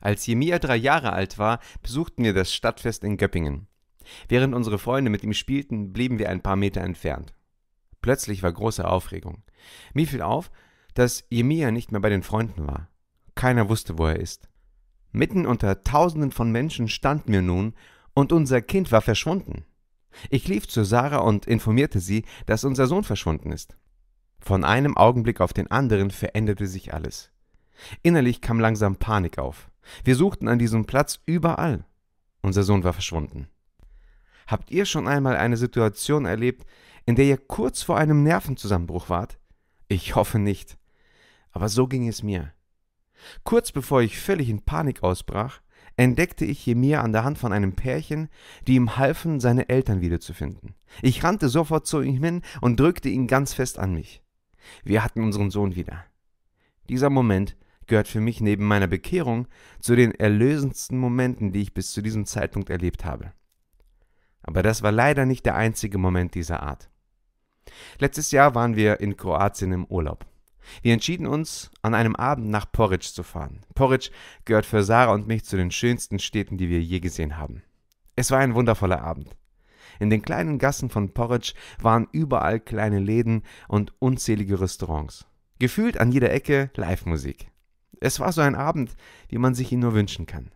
Als Jemia drei Jahre alt war, besuchten wir das Stadtfest in Göppingen. Während unsere Freunde mit ihm spielten, blieben wir ein paar Meter entfernt. Plötzlich war große Aufregung. Mir fiel auf, dass Jemia nicht mehr bei den Freunden war. Keiner wusste, wo er ist. Mitten unter Tausenden von Menschen standen wir nun, und unser Kind war verschwunden. Ich lief zu Sarah und informierte sie, dass unser Sohn verschwunden ist. Von einem Augenblick auf den anderen veränderte sich alles. Innerlich kam langsam Panik auf. Wir suchten an diesem Platz überall. Unser Sohn war verschwunden. Habt ihr schon einmal eine Situation erlebt, in der ihr kurz vor einem Nervenzusammenbruch wart? Ich hoffe nicht. Aber so ging es mir. Kurz bevor ich völlig in Panik ausbrach, entdeckte ich Jemir an der Hand von einem Pärchen, die ihm halfen, seine Eltern wiederzufinden. Ich rannte sofort zu ihm hin und drückte ihn ganz fest an mich. Wir hatten unseren Sohn wieder. Dieser Moment gehört für mich neben meiner Bekehrung zu den erlösendsten Momenten, die ich bis zu diesem Zeitpunkt erlebt habe. Aber das war leider nicht der einzige Moment dieser Art. Letztes Jahr waren wir in Kroatien im Urlaub. Wir entschieden uns, an einem Abend nach Poric zu fahren. Poric gehört für Sarah und mich zu den schönsten Städten, die wir je gesehen haben. Es war ein wundervoller Abend. In den kleinen Gassen von Poric waren überall kleine Läden und unzählige Restaurants. Gefühlt an jeder Ecke Live-Musik. Es war so ein Abend, wie man sich ihn nur wünschen kann.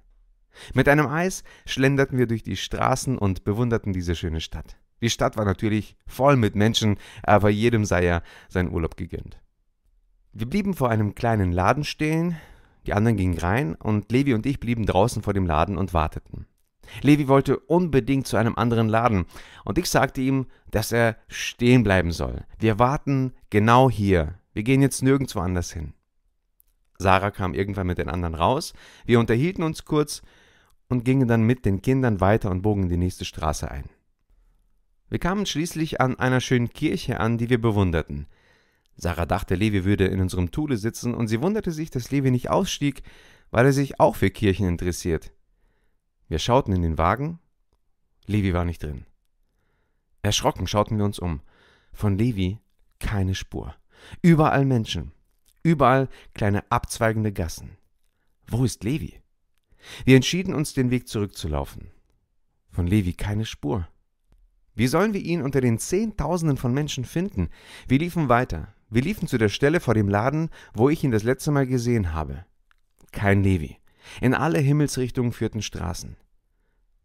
Mit einem Eis schlenderten wir durch die Straßen und bewunderten diese schöne Stadt. Die Stadt war natürlich voll mit Menschen, aber jedem sei ja sein Urlaub gegönnt. Wir blieben vor einem kleinen Laden stehen, die anderen gingen rein und Levi und ich blieben draußen vor dem Laden und warteten. Levi wollte unbedingt zu einem anderen Laden und ich sagte ihm, dass er stehen bleiben soll. Wir warten genau hier. Wir gehen jetzt nirgendwo anders hin. Sarah kam irgendwann mit den anderen raus, wir unterhielten uns kurz und gingen dann mit den Kindern weiter und bogen die nächste Straße ein. Wir kamen schließlich an einer schönen Kirche an, die wir bewunderten. Sarah dachte, Levi würde in unserem Tule sitzen, und sie wunderte sich, dass Levi nicht ausstieg, weil er sich auch für Kirchen interessiert. Wir schauten in den Wagen. Levi war nicht drin. Erschrocken schauten wir uns um. Von Levi keine Spur. Überall Menschen. Überall kleine abzweigende Gassen. Wo ist Levi? Wir entschieden uns, den Weg zurückzulaufen. Von Levi keine Spur. Wie sollen wir ihn unter den Zehntausenden von Menschen finden? Wir liefen weiter. Wir liefen zu der Stelle vor dem Laden, wo ich ihn das letzte Mal gesehen habe. Kein Levi. In alle Himmelsrichtungen führten Straßen.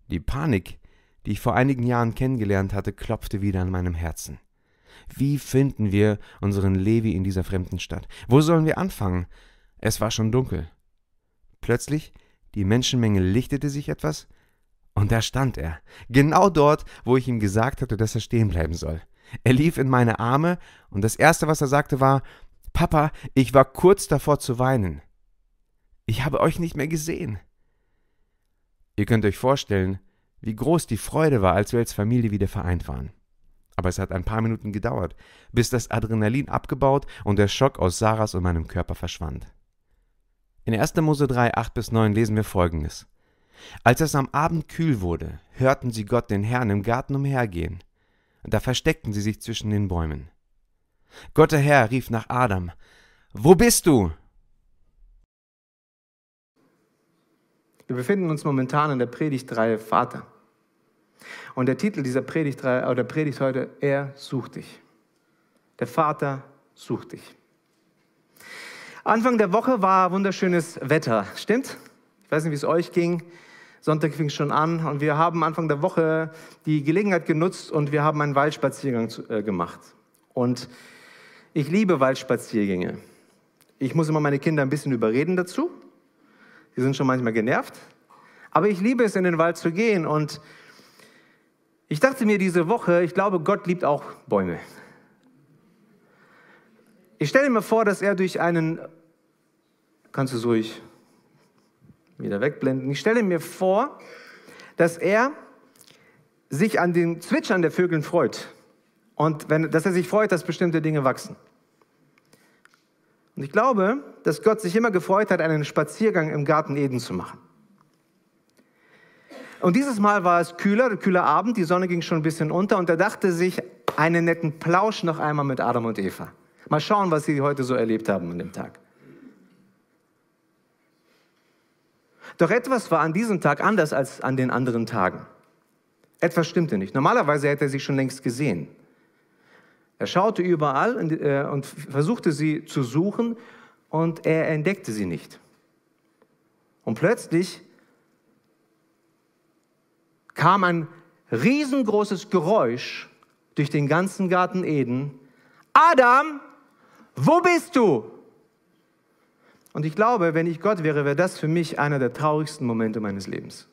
Die Panik, die ich vor einigen Jahren kennengelernt hatte, klopfte wieder an meinem Herzen. Wie finden wir unseren Levi in dieser fremden Stadt? Wo sollen wir anfangen? Es war schon dunkel. Plötzlich, die Menschenmenge lichtete sich etwas, und da stand er, genau dort, wo ich ihm gesagt hatte, dass er stehen bleiben soll. Er lief in meine Arme, und das Erste, was er sagte, war Papa, ich war kurz davor zu weinen. Ich habe euch nicht mehr gesehen. Ihr könnt euch vorstellen, wie groß die Freude war, als wir als Familie wieder vereint waren. Aber es hat ein paar Minuten gedauert, bis das Adrenalin abgebaut und der Schock aus Sarahs und meinem Körper verschwand. In 1. Mose 3, 8 bis 9 lesen wir folgendes. Als es am Abend kühl wurde, hörten sie Gott den Herrn im Garten umhergehen. Da versteckten sie sich zwischen den Bäumen. Gott der Herr rief nach Adam, Wo bist du? Wir befinden uns momentan in der Predigtreihe Vater. Und der Titel dieser Predigtreihe oder Predigt heute, er sucht dich. Der Vater sucht dich. Anfang der Woche war wunderschönes Wetter, stimmt? Ich weiß nicht, wie es euch ging. Sonntag fing schon an und wir haben Anfang der Woche die Gelegenheit genutzt und wir haben einen Waldspaziergang äh, gemacht. Und ich liebe Waldspaziergänge. Ich muss immer meine Kinder ein bisschen überreden dazu. Sie sind schon manchmal genervt. Aber ich liebe es, in den Wald zu gehen. Und ich dachte mir diese Woche, ich glaube, Gott liebt auch Bäume. Ich stelle mir vor, dass er durch einen, kannst du es ruhig wieder wegblenden, ich stelle mir vor, dass er sich an dem Zwitschern der Vögel freut und wenn, dass er sich freut, dass bestimmte Dinge wachsen. Und ich glaube, dass Gott sich immer gefreut hat, einen Spaziergang im Garten Eden zu machen. Und dieses Mal war es kühler, kühler Abend, die Sonne ging schon ein bisschen unter und er dachte sich einen netten Plausch noch einmal mit Adam und Eva. Mal schauen, was sie heute so erlebt haben an dem Tag. Doch etwas war an diesem Tag anders als an den anderen Tagen. Etwas stimmte nicht. Normalerweise hätte er sie schon längst gesehen. Er schaute überall und, äh, und versuchte sie zu suchen und er entdeckte sie nicht. Und plötzlich kam ein riesengroßes Geräusch durch den ganzen Garten Eden. Adam, wo bist du? Und ich glaube, wenn ich Gott wäre, wäre das für mich einer der traurigsten Momente meines Lebens.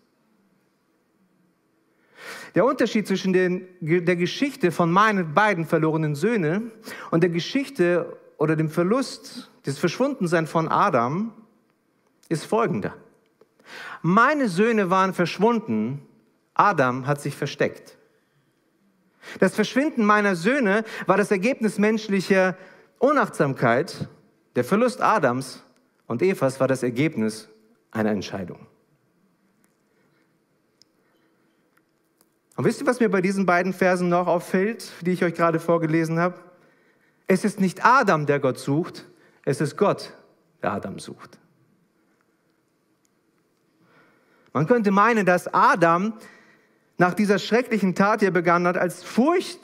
Der Unterschied zwischen den, der Geschichte von meinen beiden verlorenen Söhnen und der Geschichte oder dem Verlust, des Verschwundenseins von Adam ist folgender. Meine Söhne waren verschwunden, Adam hat sich versteckt. Das Verschwinden meiner Söhne war das Ergebnis menschlicher Unachtsamkeit. Der Verlust Adams und Evas war das Ergebnis einer Entscheidung. Und wisst ihr, was mir bei diesen beiden Versen noch auffällt, die ich euch gerade vorgelesen habe? Es ist nicht Adam, der Gott sucht, es ist Gott, der Adam sucht. Man könnte meinen, dass Adam nach dieser schrecklichen Tat, die er begangen hat, als Furcht,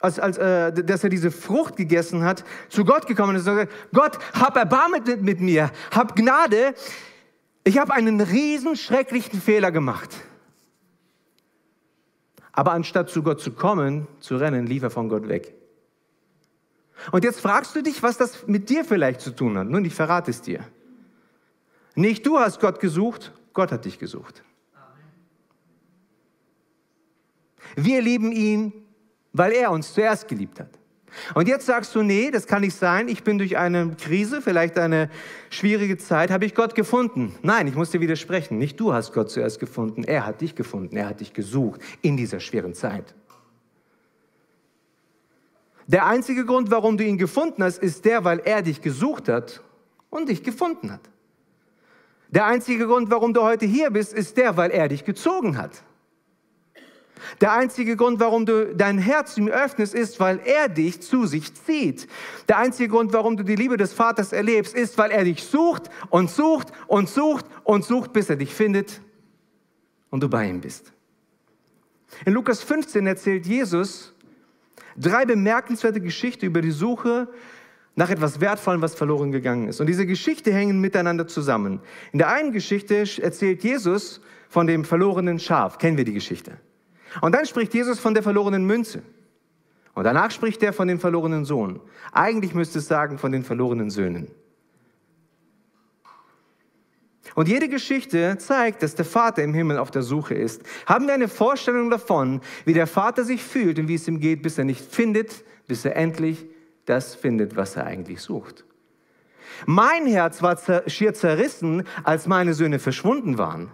als, als, äh, dass er diese Frucht gegessen hat, zu Gott gekommen ist und gesagt, Gott, hab Erbarmen mit, mit mir, hab Gnade, ich habe einen riesen schrecklichen Fehler gemacht. Aber anstatt zu Gott zu kommen, zu rennen, lief er von Gott weg. Und jetzt fragst du dich, was das mit dir vielleicht zu tun hat. Nun, ich verrate es dir. Nicht du hast Gott gesucht, Gott hat dich gesucht. Wir lieben ihn, weil er uns zuerst geliebt hat. Und jetzt sagst du, nee, das kann nicht sein. Ich bin durch eine Krise, vielleicht eine schwierige Zeit, habe ich Gott gefunden. Nein, ich muss dir widersprechen. Nicht du hast Gott zuerst gefunden. Er hat dich gefunden. Er hat dich gesucht in dieser schweren Zeit. Der einzige Grund, warum du ihn gefunden hast, ist der, weil er dich gesucht hat und dich gefunden hat. Der einzige Grund, warum du heute hier bist, ist der, weil er dich gezogen hat. Der einzige Grund, warum du dein Herz ihm öffnest, ist, weil er dich zu sich zieht. Der einzige Grund, warum du die Liebe des Vaters erlebst, ist, weil er dich sucht und sucht und sucht und sucht, bis er dich findet und du bei ihm bist. In Lukas 15 erzählt Jesus drei bemerkenswerte Geschichten über die Suche nach etwas Wertvollem, was verloren gegangen ist. Und diese Geschichten hängen miteinander zusammen. In der einen Geschichte erzählt Jesus von dem verlorenen Schaf. Kennen wir die Geschichte? Und dann spricht Jesus von der verlorenen Münze. Und danach spricht er von dem verlorenen Sohn. Eigentlich müsste es sagen von den verlorenen Söhnen. Und jede Geschichte zeigt, dass der Vater im Himmel auf der Suche ist. Haben wir eine Vorstellung davon, wie der Vater sich fühlt und wie es ihm geht, bis er nicht findet, bis er endlich das findet, was er eigentlich sucht. Mein Herz war schier zerrissen, als meine Söhne verschwunden waren.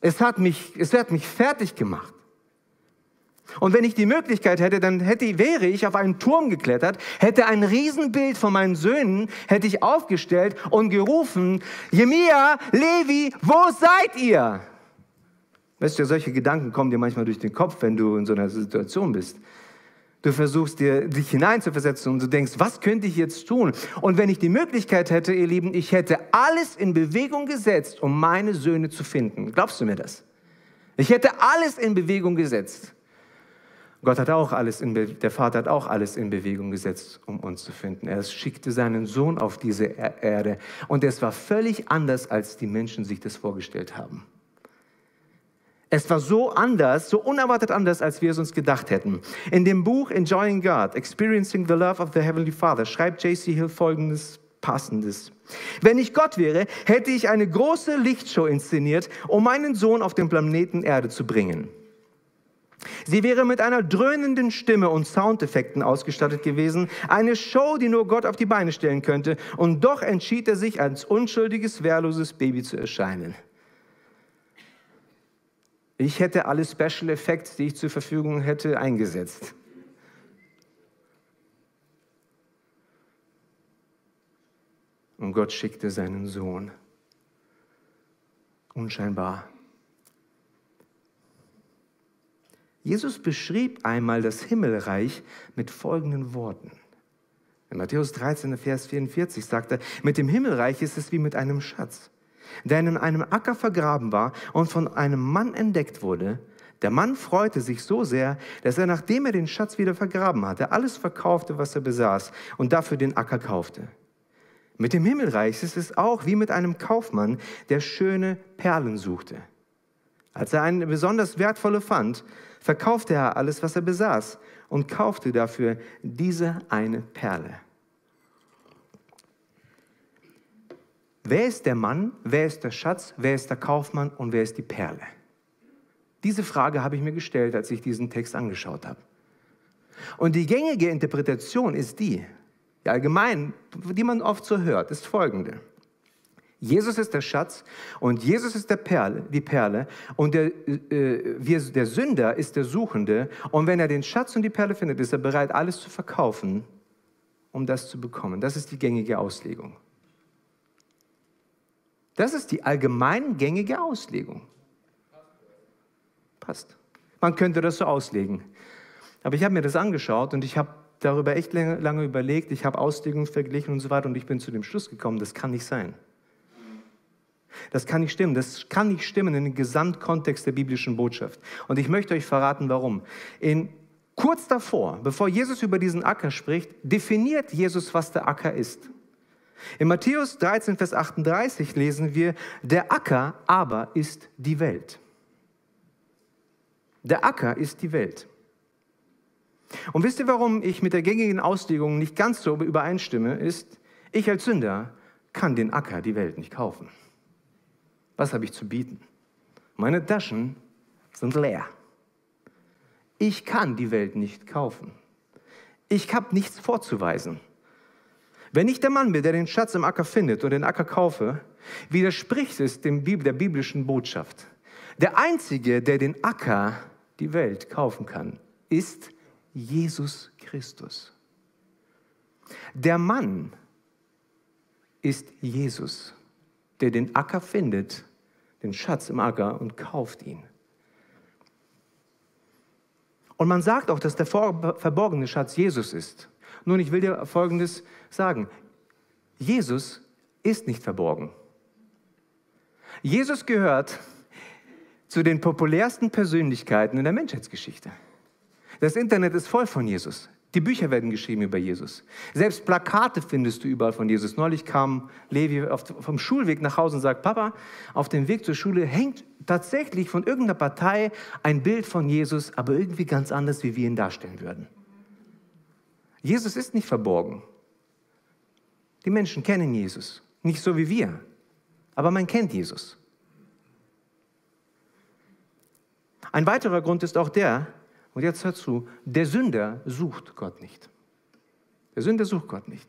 Es hat mich, es hat mich fertig gemacht. Und wenn ich die Möglichkeit hätte, dann hätte, wäre ich auf einen Turm geklettert, hätte ein Riesenbild von meinen Söhnen, hätte ich aufgestellt und gerufen, Jemia, Levi, wo seid ihr? Weißt du, solche Gedanken kommen dir manchmal durch den Kopf, wenn du in so einer Situation bist. Du versuchst dir, dich hineinzuversetzen und du denkst, was könnte ich jetzt tun? Und wenn ich die Möglichkeit hätte, ihr Lieben, ich hätte alles in Bewegung gesetzt, um meine Söhne zu finden. Glaubst du mir das? Ich hätte alles in Bewegung gesetzt. Gott hat auch alles in der Vater hat auch alles in Bewegung gesetzt, um uns zu finden. Er schickte seinen Sohn auf diese Erde und es war völlig anders, als die Menschen sich das vorgestellt haben. Es war so anders, so unerwartet anders, als wir es uns gedacht hätten. In dem Buch Enjoying God, Experiencing the Love of the Heavenly Father, schreibt J.C. Hill folgendes Passendes. Wenn ich Gott wäre, hätte ich eine große Lichtshow inszeniert, um meinen Sohn auf den Planeten Erde zu bringen. Sie wäre mit einer dröhnenden Stimme und Soundeffekten ausgestattet gewesen, eine Show, die nur Gott auf die Beine stellen könnte, und doch entschied er sich, als unschuldiges, wehrloses Baby zu erscheinen. Ich hätte alle Special Effects, die ich zur Verfügung hätte, eingesetzt. Und Gott schickte seinen Sohn. Unscheinbar. Jesus beschrieb einmal das Himmelreich mit folgenden Worten. In Matthäus 13, Vers 44 sagt er, mit dem Himmelreich ist es wie mit einem Schatz der in einem Acker vergraben war und von einem Mann entdeckt wurde. Der Mann freute sich so sehr, dass er, nachdem er den Schatz wieder vergraben hatte, alles verkaufte, was er besaß und dafür den Acker kaufte. Mit dem Himmelreich ist es auch wie mit einem Kaufmann, der schöne Perlen suchte. Als er eine besonders wertvolle fand, verkaufte er alles, was er besaß und kaufte dafür diese eine Perle. Wer ist der Mann, wer ist der Schatz, wer ist der Kaufmann und wer ist die Perle? Diese Frage habe ich mir gestellt, als ich diesen Text angeschaut habe. Und die gängige Interpretation ist die, die allgemein, die man oft so hört, ist folgende. Jesus ist der Schatz und Jesus ist der Perle, die Perle und der, äh, wir, der Sünder ist der Suchende und wenn er den Schatz und die Perle findet, ist er bereit, alles zu verkaufen, um das zu bekommen. Das ist die gängige Auslegung. Das ist die allgemein gängige Auslegung. Passt. Man könnte das so auslegen. Aber ich habe mir das angeschaut und ich habe darüber echt lange, überlegt. Ich habe Auslegungen verglichen und so weiter und ich bin zu dem Schluss gekommen, das kann nicht sein. Das kann nicht stimmen. Das kann nicht stimmen in den Gesamtkontext der biblischen Botschaft. Und ich möchte euch verraten, warum. In, kurz davor, bevor Jesus über diesen Acker spricht, definiert Jesus, was der Acker ist. In Matthäus 13, Vers 38 lesen wir, der Acker aber ist die Welt. Der Acker ist die Welt. Und wisst ihr, warum ich mit der gängigen Auslegung nicht ganz so übereinstimme, ist, ich als Sünder kann den Acker, die Welt nicht kaufen. Was habe ich zu bieten? Meine Taschen sind leer. Ich kann die Welt nicht kaufen. Ich habe nichts vorzuweisen. Wenn ich der Mann bin, der den Schatz im Acker findet und den Acker kaufe, widerspricht es dem, der biblischen Botschaft. Der Einzige, der den Acker, die Welt kaufen kann, ist Jesus Christus. Der Mann ist Jesus, der den Acker findet, den Schatz im Acker und kauft ihn. Und man sagt auch, dass der verborgene Schatz Jesus ist. Nun, ich will dir Folgendes sagen. Jesus ist nicht verborgen. Jesus gehört zu den populärsten Persönlichkeiten in der Menschheitsgeschichte. Das Internet ist voll von Jesus. Die Bücher werden geschrieben über Jesus. Selbst Plakate findest du überall von Jesus. Neulich kam Levi vom Schulweg nach Hause und sagt, Papa, auf dem Weg zur Schule hängt tatsächlich von irgendeiner Partei ein Bild von Jesus, aber irgendwie ganz anders, wie wir ihn darstellen würden. Jesus ist nicht verborgen. Die Menschen kennen Jesus. Nicht so wie wir, aber man kennt Jesus. Ein weiterer Grund ist auch der, und jetzt hör zu, der Sünder sucht Gott nicht. Der Sünder sucht Gott nicht.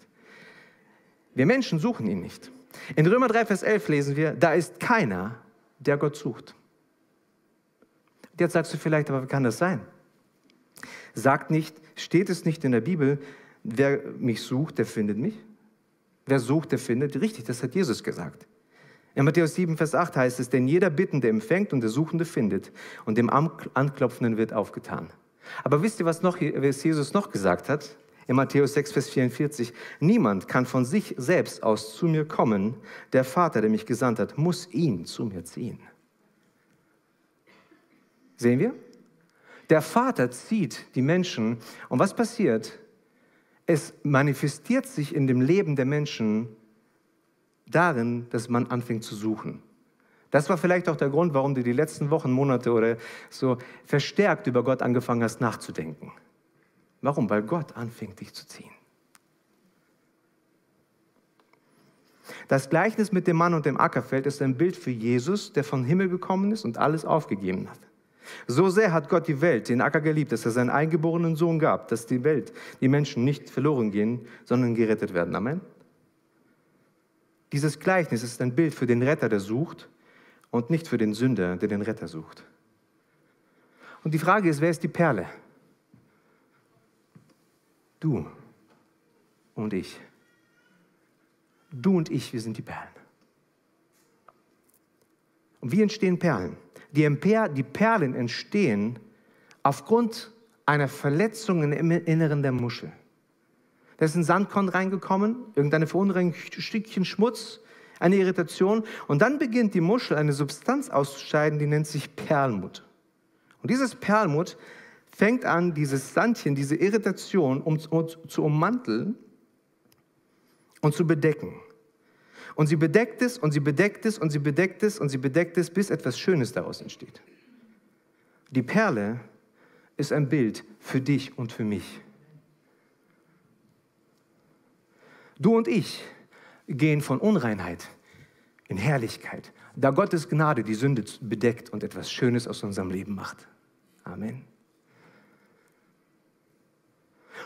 Wir Menschen suchen ihn nicht. In Römer 3, Vers 11 lesen wir, da ist keiner, der Gott sucht. Jetzt sagst du vielleicht, aber wie kann das sein? Sagt nicht, steht es nicht in der Bibel, wer mich sucht, der findet mich? Wer sucht, der findet. Richtig, das hat Jesus gesagt. In Matthäus 7, Vers 8 heißt es, denn jeder Bittende empfängt und der Suchende findet und dem Anklopfenden wird aufgetan. Aber wisst ihr, was, noch, was Jesus noch gesagt hat? In Matthäus 6, Vers 44, niemand kann von sich selbst aus zu mir kommen. Der Vater, der mich gesandt hat, muss ihn zu mir ziehen. Sehen wir? Der Vater zieht die Menschen. Und was passiert? Es manifestiert sich in dem Leben der Menschen darin, dass man anfängt zu suchen. Das war vielleicht auch der Grund, warum du die letzten Wochen, Monate oder so verstärkt über Gott angefangen hast nachzudenken. Warum? Weil Gott anfängt, dich zu ziehen. Das Gleichnis mit dem Mann und dem Ackerfeld ist ein Bild für Jesus, der vom Himmel gekommen ist und alles aufgegeben hat. So sehr hat Gott die Welt, den Acker geliebt, dass er seinen eingeborenen Sohn gab, dass die Welt, die Menschen nicht verloren gehen, sondern gerettet werden. Amen. Dieses Gleichnis ist ein Bild für den Retter, der sucht und nicht für den Sünder, der den Retter sucht. Und die Frage ist, wer ist die Perle? Du und ich. Du und ich, wir sind die Perlen. Und wie entstehen Perlen? Die, Perlen entstehen aufgrund einer Verletzung im Inneren der Muschel. Da ist ein Sandkorn reingekommen, irgendeine Verunreinigung, ein Stückchen Schmutz. Eine Irritation. Und dann beginnt die Muschel eine Substanz auszuscheiden, die nennt sich Perlmut. Und dieses Perlmut fängt an, dieses Sandchen, diese Irritation um, um, zu ummanteln und zu bedecken. Und sie bedeckt es und sie bedeckt es und sie bedeckt es und sie bedeckt es, bis etwas Schönes daraus entsteht. Die Perle ist ein Bild für dich und für mich. Du und ich gehen von Unreinheit in Herrlichkeit, da Gottes Gnade die Sünde bedeckt und etwas Schönes aus unserem Leben macht. Amen.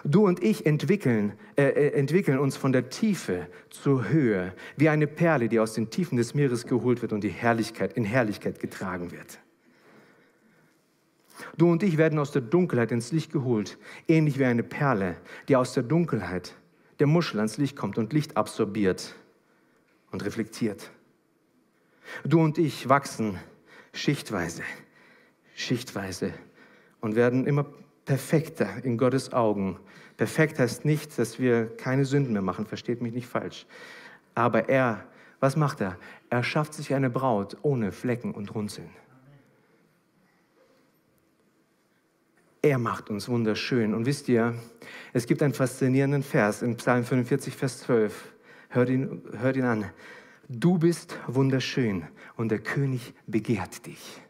Du und ich entwickeln, äh, äh, entwickeln uns von der Tiefe zur Höhe, wie eine Perle, die aus den Tiefen des Meeres geholt wird und die Herrlichkeit, in Herrlichkeit getragen wird. Du und ich werden aus der Dunkelheit ins Licht geholt, ähnlich wie eine Perle, die aus der Dunkelheit der Muschel ans Licht kommt und Licht absorbiert und reflektiert. Du und ich wachsen schichtweise, schichtweise und werden immer perfekter in Gottes Augen. Perfekt heißt nicht, dass wir keine Sünden mehr machen, versteht mich nicht falsch. Aber er, was macht er? Er schafft sich eine Braut ohne Flecken und Runzeln. Er macht uns wunderschön. Und wisst ihr, es gibt einen faszinierenden Vers in Psalm 45, Vers 12. Hört ihn, hört ihn an. Du bist wunderschön und der König begehrt dich.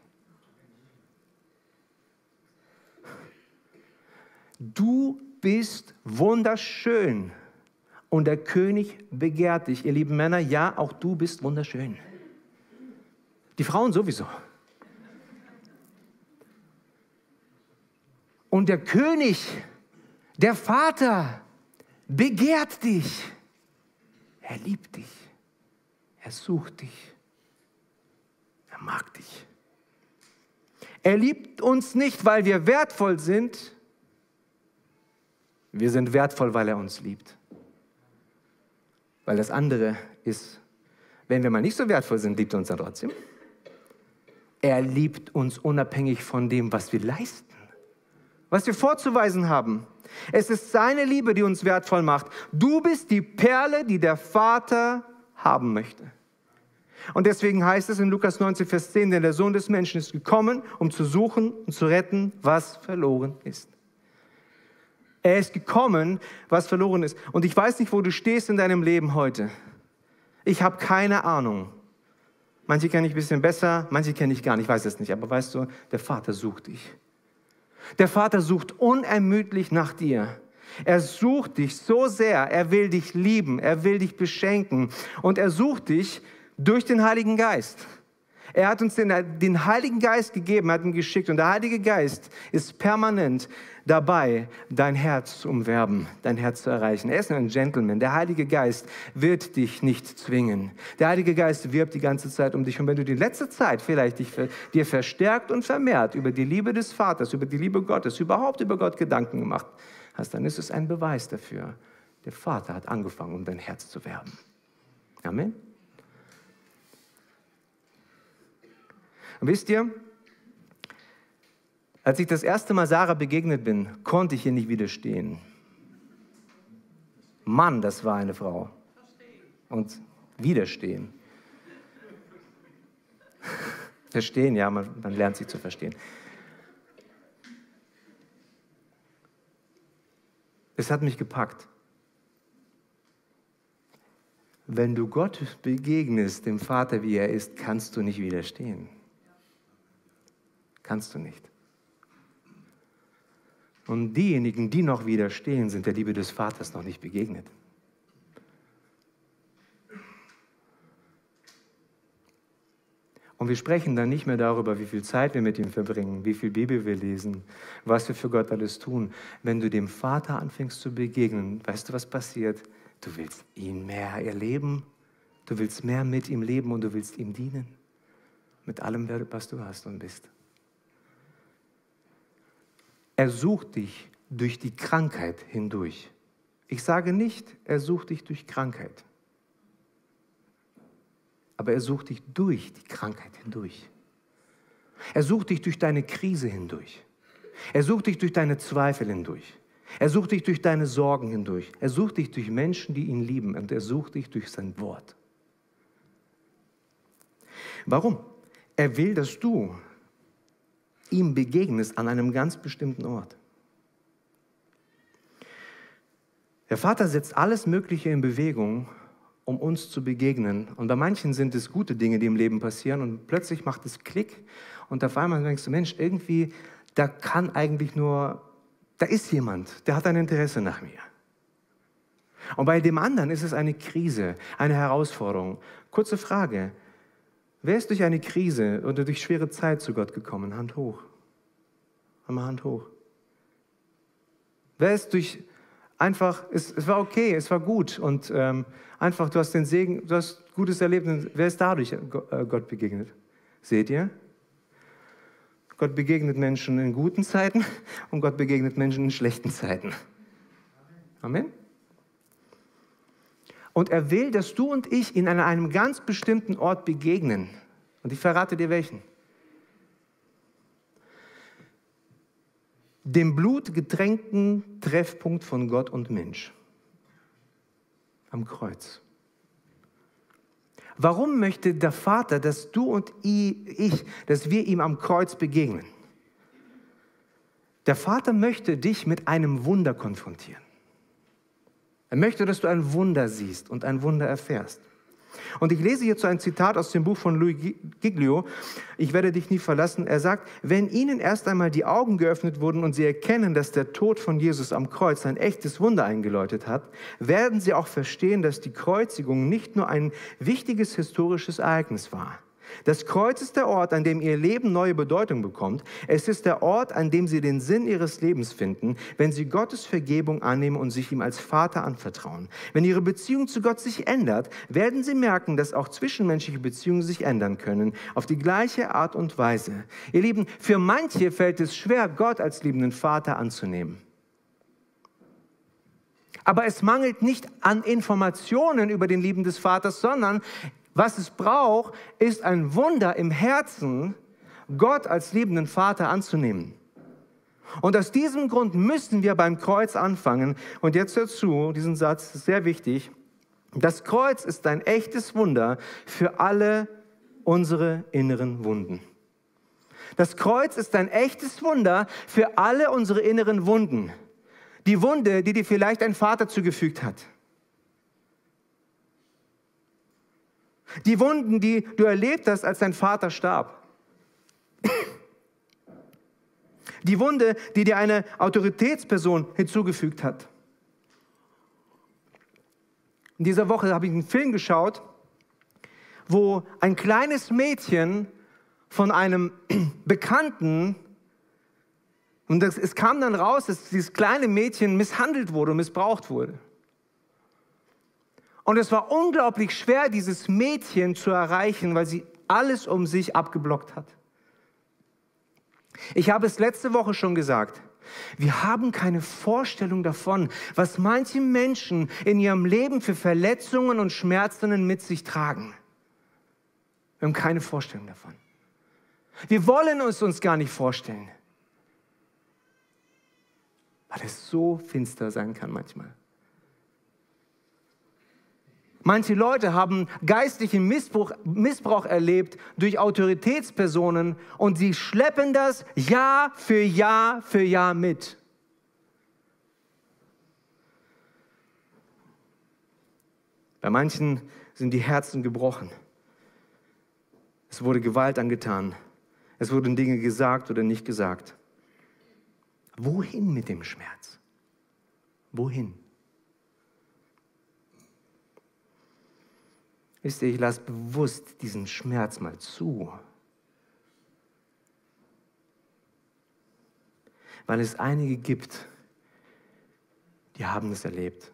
Du bist wunderschön und der König begehrt dich. Ihr lieben Männer, ja, auch du bist wunderschön. Die Frauen sowieso. Und der König, der Vater, begehrt dich. Er liebt dich. Er sucht dich. Er mag dich. Er liebt uns nicht, weil wir wertvoll sind. Wir sind wertvoll, weil er uns liebt. Weil das andere ist, wenn wir mal nicht so wertvoll sind, liebt er uns dann trotzdem. Er liebt uns unabhängig von dem, was wir leisten was wir vorzuweisen haben. Es ist seine Liebe, die uns wertvoll macht. Du bist die Perle, die der Vater haben möchte. Und deswegen heißt es in Lukas 19, Vers 10, denn der Sohn des Menschen ist gekommen, um zu suchen und zu retten, was verloren ist. Er ist gekommen, was verloren ist. Und ich weiß nicht, wo du stehst in deinem Leben heute. Ich habe keine Ahnung. Manche kenne ich ein bisschen besser, manche kenne ich gar nicht, ich weiß es nicht. Aber weißt du, der Vater sucht dich. Der Vater sucht unermüdlich nach dir. Er sucht dich so sehr, er will dich lieben, er will dich beschenken und er sucht dich durch den Heiligen Geist. Er hat uns den, den Heiligen Geist gegeben, hat ihn geschickt und der Heilige Geist ist permanent dabei, dein Herz zu umwerben, dein Herz zu erreichen. Er ist ein Gentleman. Der Heilige Geist wird dich nicht zwingen. Der Heilige Geist wirbt die ganze Zeit um dich. Und wenn du die letzte Zeit vielleicht dich, dir verstärkt und vermehrt über die Liebe des Vaters, über die Liebe Gottes, überhaupt über Gott Gedanken gemacht hast, dann ist es ein Beweis dafür. Der Vater hat angefangen, um dein Herz zu werben. Amen. Und wisst ihr, als ich das erste Mal Sarah begegnet bin, konnte ich ihr nicht widerstehen. Mann, das war eine Frau. Und widerstehen. Verstehen, ja, man, man lernt sie zu verstehen. Es hat mich gepackt. Wenn du Gott begegnest, dem Vater, wie er ist, kannst du nicht widerstehen. Kannst du nicht. Und diejenigen, die noch widerstehen, sind der Liebe des Vaters noch nicht begegnet. Und wir sprechen dann nicht mehr darüber, wie viel Zeit wir mit ihm verbringen, wie viel Bibel wir lesen, was wir für Gott alles tun. Wenn du dem Vater anfängst zu begegnen, weißt du, was passiert? Du willst ihn mehr erleben, du willst mehr mit ihm leben und du willst ihm dienen. Mit allem, was du hast und bist. Er sucht dich durch die Krankheit hindurch. Ich sage nicht, er sucht dich durch Krankheit. Aber er sucht dich durch die Krankheit hindurch. Er sucht dich durch deine Krise hindurch. Er sucht dich durch deine Zweifel hindurch. Er sucht dich durch deine Sorgen hindurch. Er sucht dich durch Menschen, die ihn lieben. Und er sucht dich durch sein Wort. Warum? Er will, dass du ihm begegnest an einem ganz bestimmten Ort. Der Vater setzt alles Mögliche in Bewegung, um uns zu begegnen. Und bei manchen sind es gute Dinge, die im Leben passieren und plötzlich macht es Klick und auf einmal denkst du, Mensch, irgendwie, da kann eigentlich nur, da ist jemand, der hat ein Interesse nach mir. Und bei dem anderen ist es eine Krise, eine Herausforderung. Kurze Frage, wer ist durch eine Krise oder durch schwere Zeit zu Gott gekommen? Hand hoch. Einmal Hand hoch. Wer ist durch einfach, es, es war okay, es war gut und ähm, einfach, du hast den Segen, du hast Gutes erlebt und wer ist dadurch äh, Gott begegnet? Seht ihr? Gott begegnet Menschen in guten Zeiten und Gott begegnet Menschen in schlechten Zeiten. Amen. Und er will, dass du und ich ihn an einem ganz bestimmten Ort begegnen. Und ich verrate dir welchen. dem blutgetränkten Treffpunkt von Gott und Mensch am Kreuz. Warum möchte der Vater, dass du und ich, dass wir ihm am Kreuz begegnen? Der Vater möchte dich mit einem Wunder konfrontieren. Er möchte, dass du ein Wunder siehst und ein Wunder erfährst. Und ich lese hierzu ein Zitat aus dem Buch von Louis Giglio. Ich werde dich nie verlassen. Er sagt, wenn ihnen erst einmal die Augen geöffnet wurden und sie erkennen, dass der Tod von Jesus am Kreuz ein echtes Wunder eingeläutet hat, werden sie auch verstehen, dass die Kreuzigung nicht nur ein wichtiges historisches Ereignis war. Das Kreuz ist der Ort, an dem ihr Leben neue Bedeutung bekommt. Es ist der Ort, an dem sie den Sinn ihres Lebens finden, wenn sie Gottes Vergebung annehmen und sich ihm als Vater anvertrauen. Wenn ihre Beziehung zu Gott sich ändert, werden sie merken, dass auch zwischenmenschliche Beziehungen sich ändern können, auf die gleiche Art und Weise. Ihr Lieben, für manche fällt es schwer, Gott als liebenden Vater anzunehmen. Aber es mangelt nicht an Informationen über den Lieben des Vaters, sondern was es braucht, ist ein Wunder im Herzen, Gott als liebenden Vater anzunehmen. Und aus diesem Grund müssen wir beim Kreuz anfangen. Und jetzt dazu, diesen Satz ist sehr wichtig. Das Kreuz ist ein echtes Wunder für alle unsere inneren Wunden. Das Kreuz ist ein echtes Wunder für alle unsere inneren Wunden. Die Wunde, die dir vielleicht ein Vater zugefügt hat. Die Wunden, die du erlebt hast, als dein Vater starb. Die Wunde, die dir eine Autoritätsperson hinzugefügt hat. In dieser Woche habe ich einen Film geschaut, wo ein kleines Mädchen von einem Bekannten, und es kam dann raus, dass dieses kleine Mädchen misshandelt wurde und missbraucht wurde. Und es war unglaublich schwer, dieses Mädchen zu erreichen, weil sie alles um sich abgeblockt hat. Ich habe es letzte Woche schon gesagt. Wir haben keine Vorstellung davon, was manche Menschen in ihrem Leben für Verletzungen und Schmerzen mit sich tragen. Wir haben keine Vorstellung davon. Wir wollen es uns gar nicht vorstellen, weil es so finster sein kann manchmal. Manche Leute haben geistlichen Missbrauch, Missbrauch, erlebt durch Autoritätspersonen und sie schleppen das Jahr für Jahr für Jahr mit. Bei manchen sind die Herzen gebrochen. Es wurde Gewalt angetan. Es wurden Dinge gesagt oder nicht gesagt. Wohin mit dem Schmerz? Wohin? Wisst ihr, ich lasse bewusst diesen Schmerz mal zu. Weil es einige gibt, die haben es erlebt.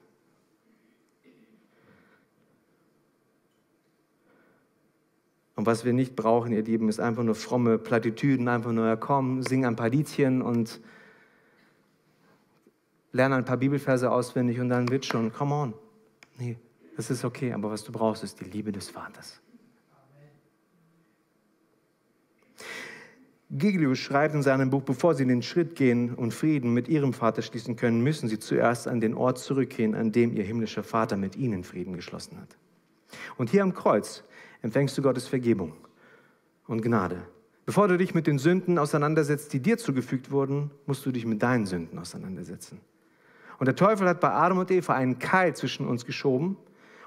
Und was wir nicht brauchen, ihr Lieben, ist einfach nur fromme Plattitüden, einfach nur, ja, komm, sing ein paar Liedchen und lerne ein paar Bibelverse auswendig und dann wird schon, come on. Nee, das ist okay, aber was du brauchst, ist die Liebe des Vaters. Giglio schreibt in seinem Buch, bevor sie den Schritt gehen und Frieden mit ihrem Vater schließen können, müssen sie zuerst an den Ort zurückgehen, an dem ihr himmlischer Vater mit ihnen Frieden geschlossen hat. Und hier am Kreuz empfängst du Gottes Vergebung. und Gnade. Bevor du dich mit den Sünden auseinandersetzt, die dir zugefügt wurden, musst du dich mit deinen Sünden auseinandersetzen. Und der Teufel hat bei Adam und Eva einen Keil zwischen uns geschoben.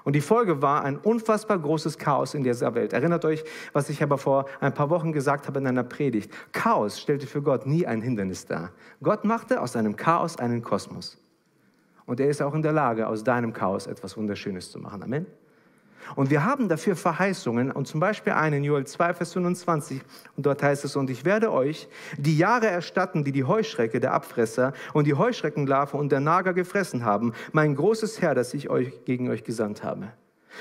Und die Folge war ein unfassbar großes Chaos in dieser Welt. Erinnert euch, was ich aber vor ein paar Wochen gesagt habe in einer Predigt. Chaos stellte für Gott nie ein Hindernis dar. Gott machte aus einem Chaos einen Kosmos. Und er ist auch in der Lage, aus deinem Chaos etwas Wunderschönes zu machen. Amen. Und wir haben dafür Verheißungen und zum Beispiel einen in Joel 2, Vers 25 und dort heißt es, und ich werde euch die Jahre erstatten, die die Heuschrecke, der Abfresser und die Heuschreckenlarve und der Nager gefressen haben, mein großes Herr, das ich euch gegen euch gesandt habe.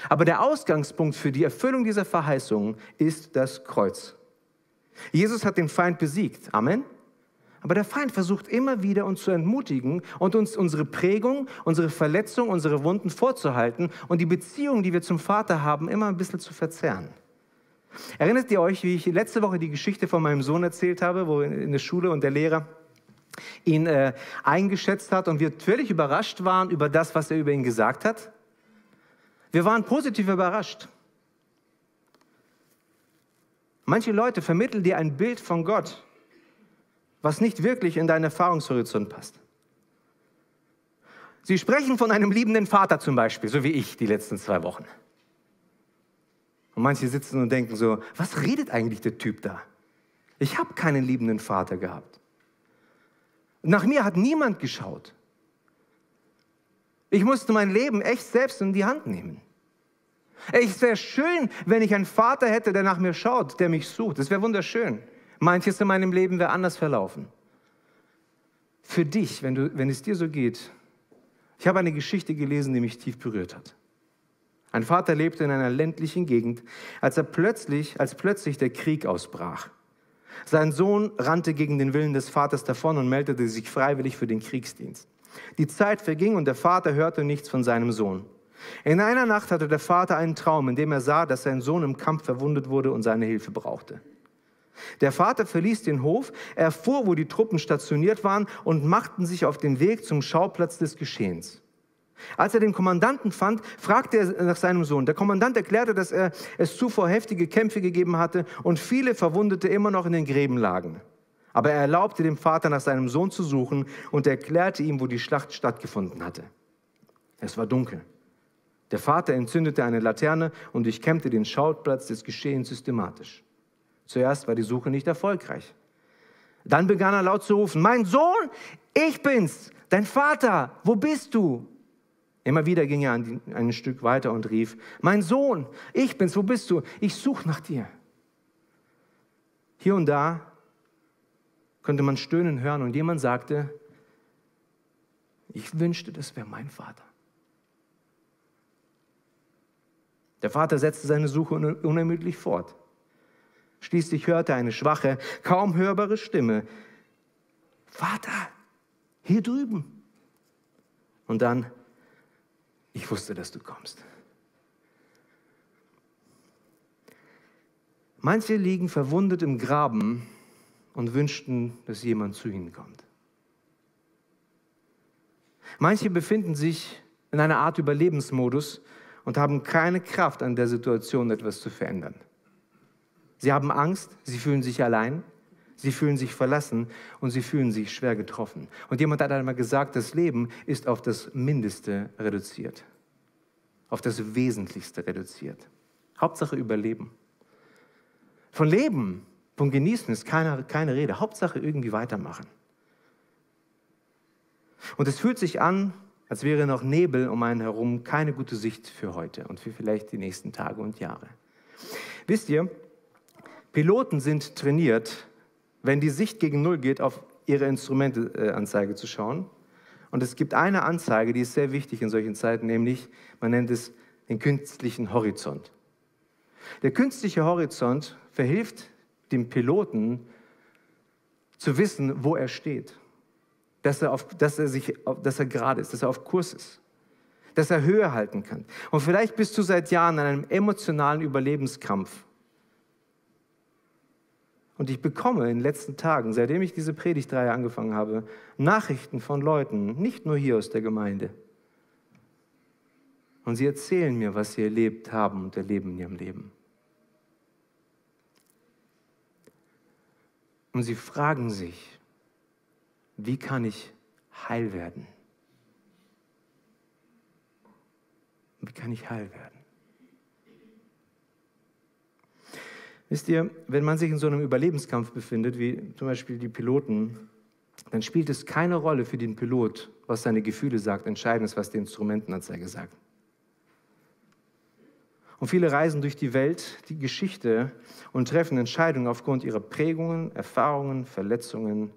Aber der Ausgangspunkt für die Erfüllung dieser Verheißungen ist das Kreuz. Jesus hat den Feind besiegt. Amen. Aber der Feind versucht immer wieder, uns zu entmutigen und uns unsere Prägung, unsere Verletzung, unsere Wunden vorzuhalten und die Beziehung, die wir zum Vater haben, immer ein bisschen zu verzerren. Erinnert ihr euch, wie ich letzte Woche die Geschichte von meinem Sohn erzählt habe, wo in der Schule und der Lehrer ihn äh, eingeschätzt hat und wir völlig überrascht waren über das, was er über ihn gesagt hat? Wir waren positiv überrascht. Manche Leute vermitteln dir ein Bild von Gott, was nicht wirklich in deinen Erfahrungshorizont passt. Sie sprechen von einem liebenden Vater zum Beispiel, so wie ich die letzten zwei Wochen. Und manche sitzen und denken so, was redet eigentlich der Typ da? Ich habe keinen liebenden Vater gehabt. Nach mir hat niemand geschaut. Ich musste mein Leben echt selbst in die Hand nehmen. Es wäre schön, wenn ich einen Vater hätte, der nach mir schaut, der mich sucht. Das wäre wunderschön. Manches in meinem Leben wäre anders verlaufen. Für dich, wenn, du, wenn es dir so geht, ich habe eine Geschichte gelesen, die mich tief berührt hat. Ein Vater lebte in einer ländlichen Gegend, als er plötzlich, als plötzlich der Krieg ausbrach. Sein Sohn rannte gegen den Willen des Vaters davon und meldete sich freiwillig für den Kriegsdienst. Die Zeit verging und der Vater hörte nichts von seinem Sohn. In einer Nacht hatte der Vater einen Traum, in dem er sah, dass sein Sohn im Kampf verwundet wurde und seine Hilfe brauchte. Der Vater verließ den Hof, erfuhr, wo die Truppen stationiert waren und machten sich auf den Weg zum Schauplatz des Geschehens. Als er den Kommandanten fand, fragte er nach seinem Sohn. Der Kommandant erklärte, dass er es zuvor heftige Kämpfe gegeben hatte und viele Verwundete immer noch in den Gräben lagen. Aber er erlaubte dem Vater nach seinem Sohn zu suchen und erklärte ihm, wo die Schlacht stattgefunden hatte. Es war dunkel. Der Vater entzündete eine Laterne und durchkämmte den Schauplatz des Geschehens systematisch. Zuerst war die Suche nicht erfolgreich. Dann begann er laut zu rufen, mein Sohn, ich bin's, dein Vater, wo bist du? Immer wieder ging er ein Stück weiter und rief, mein Sohn, ich bin's, wo bist du? Ich suche nach dir. Hier und da könnte man stöhnen hören und jemand sagte, ich wünschte, das wäre mein Vater. Der Vater setzte seine Suche unermüdlich fort. Schließlich hörte eine schwache, kaum hörbare Stimme. Vater, hier drüben. Und dann, ich wusste, dass du kommst. Manche liegen verwundet im Graben und wünschten, dass jemand zu ihnen kommt. Manche befinden sich in einer Art Überlebensmodus und haben keine Kraft, an der Situation etwas zu verändern. Sie haben Angst, sie fühlen sich allein, sie fühlen sich verlassen und sie fühlen sich schwer getroffen. Und jemand hat einmal gesagt, das Leben ist auf das Mindeste reduziert, auf das Wesentlichste reduziert. Hauptsache Überleben. Von Leben, von Genießen ist keine, keine Rede. Hauptsache irgendwie weitermachen. Und es fühlt sich an, als wäre noch Nebel um einen herum, keine gute Sicht für heute und für vielleicht die nächsten Tage und Jahre. Wisst ihr, Piloten sind trainiert, wenn die Sicht gegen Null geht, auf ihre Instrumenteanzeige zu schauen. Und es gibt eine Anzeige, die ist sehr wichtig in solchen Zeiten, nämlich man nennt es den künstlichen Horizont. Der künstliche Horizont verhilft dem Piloten zu wissen, wo er steht, dass er, auf, dass er, sich, dass er gerade ist, dass er auf Kurs ist, dass er Höhe halten kann. Und vielleicht bist du seit Jahren in einem emotionalen Überlebenskampf und ich bekomme in den letzten Tagen, seitdem ich diese Predigtreihe angefangen habe, Nachrichten von Leuten, nicht nur hier aus der Gemeinde. Und sie erzählen mir, was sie erlebt haben und erleben in ihrem Leben. Und sie fragen sich, wie kann ich heil werden? Wie kann ich heil werden? Wisst ihr, wenn man sich in so einem Überlebenskampf befindet, wie zum Beispiel die Piloten, dann spielt es keine Rolle für den Pilot, was seine Gefühle sagt. Entscheidend ist, was die Instrumentenanzeige sagt. Und viele reisen durch die Welt, die Geschichte und treffen Entscheidungen aufgrund ihrer Prägungen, Erfahrungen, Verletzungen.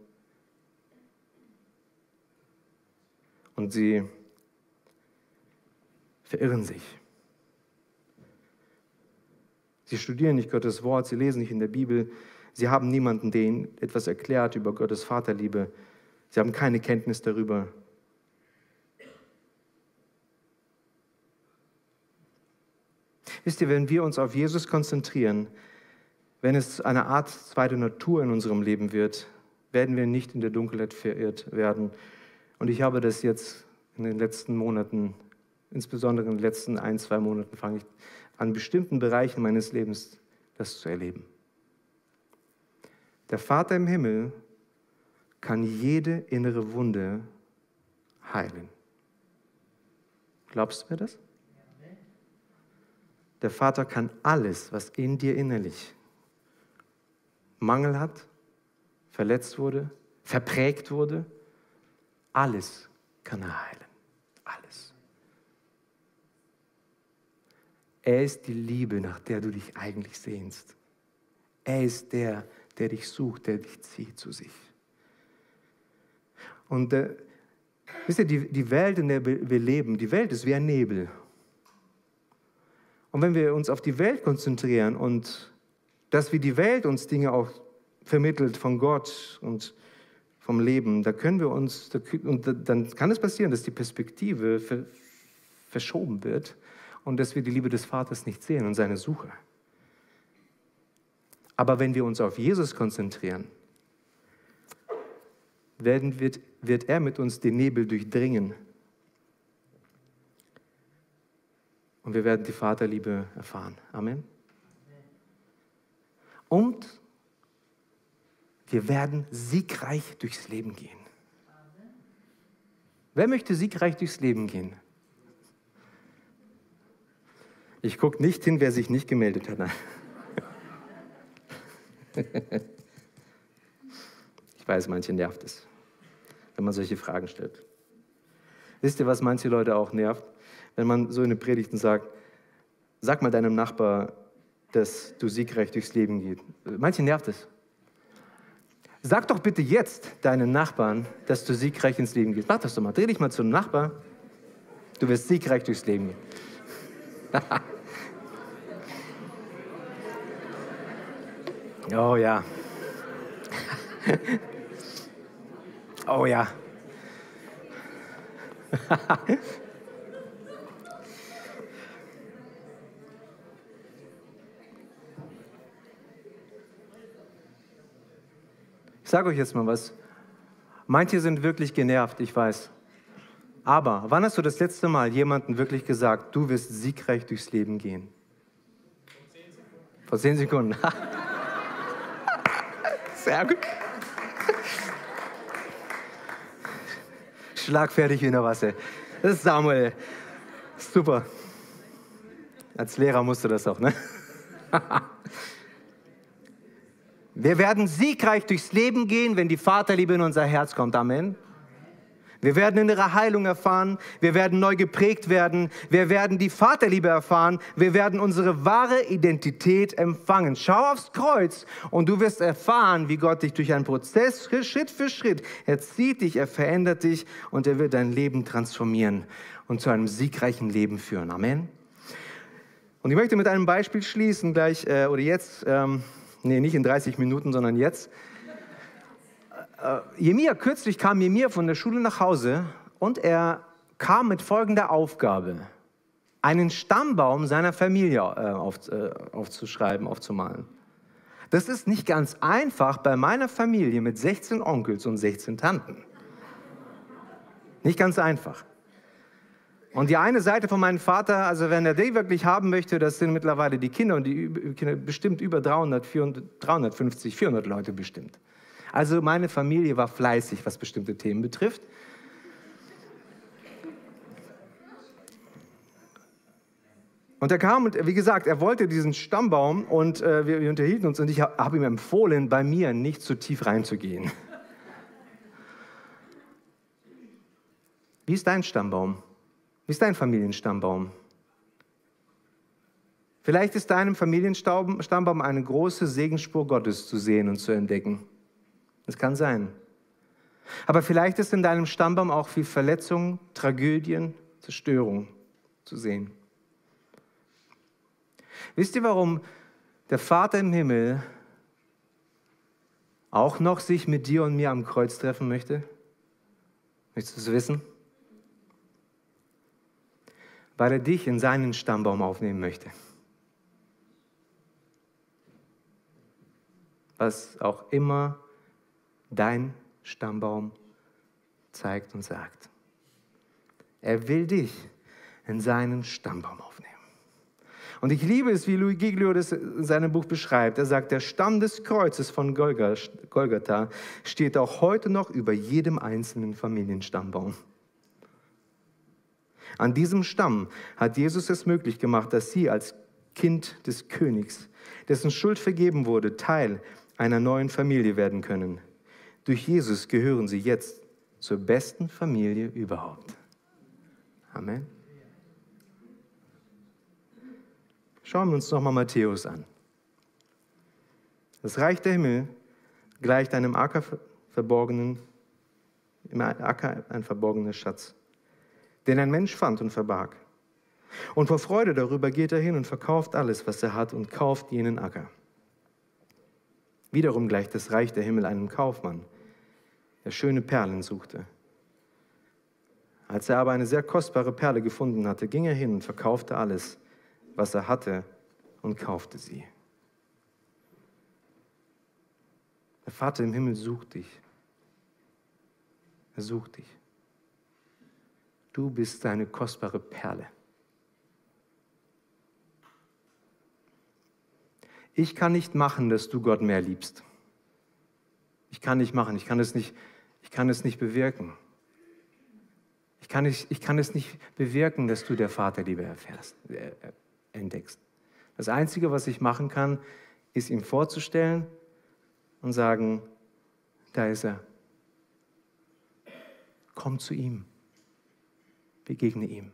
Und sie verirren sich. Sie studieren nicht Gottes Wort, sie lesen nicht in der Bibel, sie haben niemanden, der ihnen etwas erklärt über Gottes Vaterliebe, sie haben keine Kenntnis darüber. Wisst ihr, wenn wir uns auf Jesus konzentrieren, wenn es eine Art zweite Natur in unserem Leben wird, werden wir nicht in der Dunkelheit verirrt werden. Und ich habe das jetzt in den letzten Monaten, insbesondere in den letzten ein, zwei Monaten, fange ich an bestimmten Bereichen meines Lebens das zu erleben. Der Vater im Himmel kann jede innere Wunde heilen. Glaubst du mir das? Der Vater kann alles, was in dir innerlich Mangel hat, verletzt wurde, verprägt wurde, alles kann er heilen. Alles. Er ist die Liebe, nach der du dich eigentlich sehnst. Er ist der, der dich sucht, der dich zieht zu sich. Und äh, wisst ihr, die, die Welt, in der wir leben, die Welt ist wie ein Nebel. Und wenn wir uns auf die Welt konzentrieren und dass wie die Welt uns Dinge auch vermittelt von Gott und vom Leben, da können wir uns, und dann kann es passieren, dass die Perspektive verschoben wird und dass wir die Liebe des Vaters nicht sehen und seine Suche. Aber wenn wir uns auf Jesus konzentrieren, werden, wird, wird er mit uns den Nebel durchdringen. Und wir werden die Vaterliebe erfahren. Amen. Und wir werden siegreich durchs Leben gehen. Wer möchte siegreich durchs Leben gehen? Ich gucke nicht hin, wer sich nicht gemeldet hat. Ich weiß, manche nervt es, wenn man solche Fragen stellt. Wisst ihr, was manche Leute auch nervt? Wenn man so in den Predigten sagt, sag mal deinem Nachbar, dass du siegreich durchs Leben gehst. Manche nervt es. Sag doch bitte jetzt deinen Nachbarn, dass du siegreich ins Leben gehst. Mach das doch mal. Dreh dich mal zum Nachbar. Du wirst siegreich durchs Leben gehen. Oh ja. oh ja. Ich sage euch jetzt mal was. Manche sind wirklich genervt, ich weiß. Aber wann hast du das letzte Mal jemanden wirklich gesagt, du wirst siegreich durchs Leben gehen? Vor zehn Sekunden. Vor zehn Sekunden. Sehr gut. Schlagfertig wie in der Wasser. Das ist Samuel. Super. Als Lehrer musst du das auch, ne? Wir werden siegreich durchs Leben gehen, wenn die Vaterliebe in unser Herz kommt. Amen. Wir werden innere Heilung erfahren, wir werden neu geprägt werden, wir werden die Vaterliebe erfahren, wir werden unsere wahre Identität empfangen. Schau aufs Kreuz und du wirst erfahren, wie Gott dich durch einen Prozess Schritt für Schritt, er zieht dich, er verändert dich und er wird dein Leben transformieren und zu einem siegreichen Leben führen. Amen. Und ich möchte mit einem Beispiel schließen, gleich äh, oder jetzt, ähm, nee, nicht in 30 Minuten, sondern jetzt. Äh, Jemia, kürzlich kam Jemia von der Schule nach Hause und er kam mit folgender Aufgabe, einen Stammbaum seiner Familie äh, auf, äh, aufzuschreiben, aufzumalen. Das ist nicht ganz einfach bei meiner Familie mit 16 Onkels und 16 Tanten. Nicht ganz einfach. Und die eine Seite von meinem Vater, also wenn er die wirklich haben möchte, das sind mittlerweile die Kinder und die Kinder bestimmt über 300, 400, 350, 400 Leute bestimmt. Also meine Familie war fleißig, was bestimmte Themen betrifft. Und er kam und wie gesagt, er wollte diesen Stammbaum und äh, wir, wir, unterhielten uns und ich habe hab ihm empfohlen, bei mir nicht zu tief reinzugehen. Wie ist dein Stammbaum? Wie ist dein Familienstammbaum? Vielleicht ist deinem Familienstammbaum eine große Segensspur Gottes zu sehen und zu entdecken. Das kann sein. Aber vielleicht ist in deinem Stammbaum auch viel Verletzung, Tragödien, Zerstörung zu sehen. Wisst ihr, warum der Vater im Himmel auch noch sich mit dir und mir am Kreuz treffen möchte? Möchtest du es wissen? Weil er dich in seinen Stammbaum aufnehmen möchte. Was auch immer dein Stammbaum zeigt und sagt. Er will dich in seinen Stammbaum aufnehmen. Und ich liebe es, wie Louis Giglio das in seinem Buch beschreibt. Er sagt, der Stamm des Kreuzes von Golgatha steht auch heute noch über jedem einzelnen Familienstammbaum. An diesem Stamm hat Jesus es möglich gemacht, dass sie als Kind des Königs, dessen Schuld vergeben wurde, Teil einer neuen Familie werden können. Durch Jesus gehören sie jetzt zur besten Familie überhaupt. Amen. Schauen wir uns nochmal Matthäus an. Das Reich der Himmel gleicht einem Acker verborgenen, im Acker ein verborgener Schatz, den ein Mensch fand und verbarg. Und vor Freude darüber geht er hin und verkauft alles, was er hat, und kauft jenen Acker. Wiederum gleicht das Reich der Himmel einem Kaufmann, der schöne Perlen suchte. Als er aber eine sehr kostbare Perle gefunden hatte, ging er hin und verkaufte alles, was er hatte, und kaufte sie. Der Vater im Himmel sucht dich. Er sucht dich. Du bist seine kostbare Perle. Ich kann nicht machen, dass du Gott mehr liebst. Ich kann nicht machen, ich kann es nicht, ich kann es nicht bewirken. Ich kann, nicht, ich kann es nicht bewirken, dass du der Vaterliebe erfährst. Äh, entdeckst. Das Einzige, was ich machen kann, ist ihm vorzustellen und sagen, da ist er. Komm zu ihm. Begegne ihm.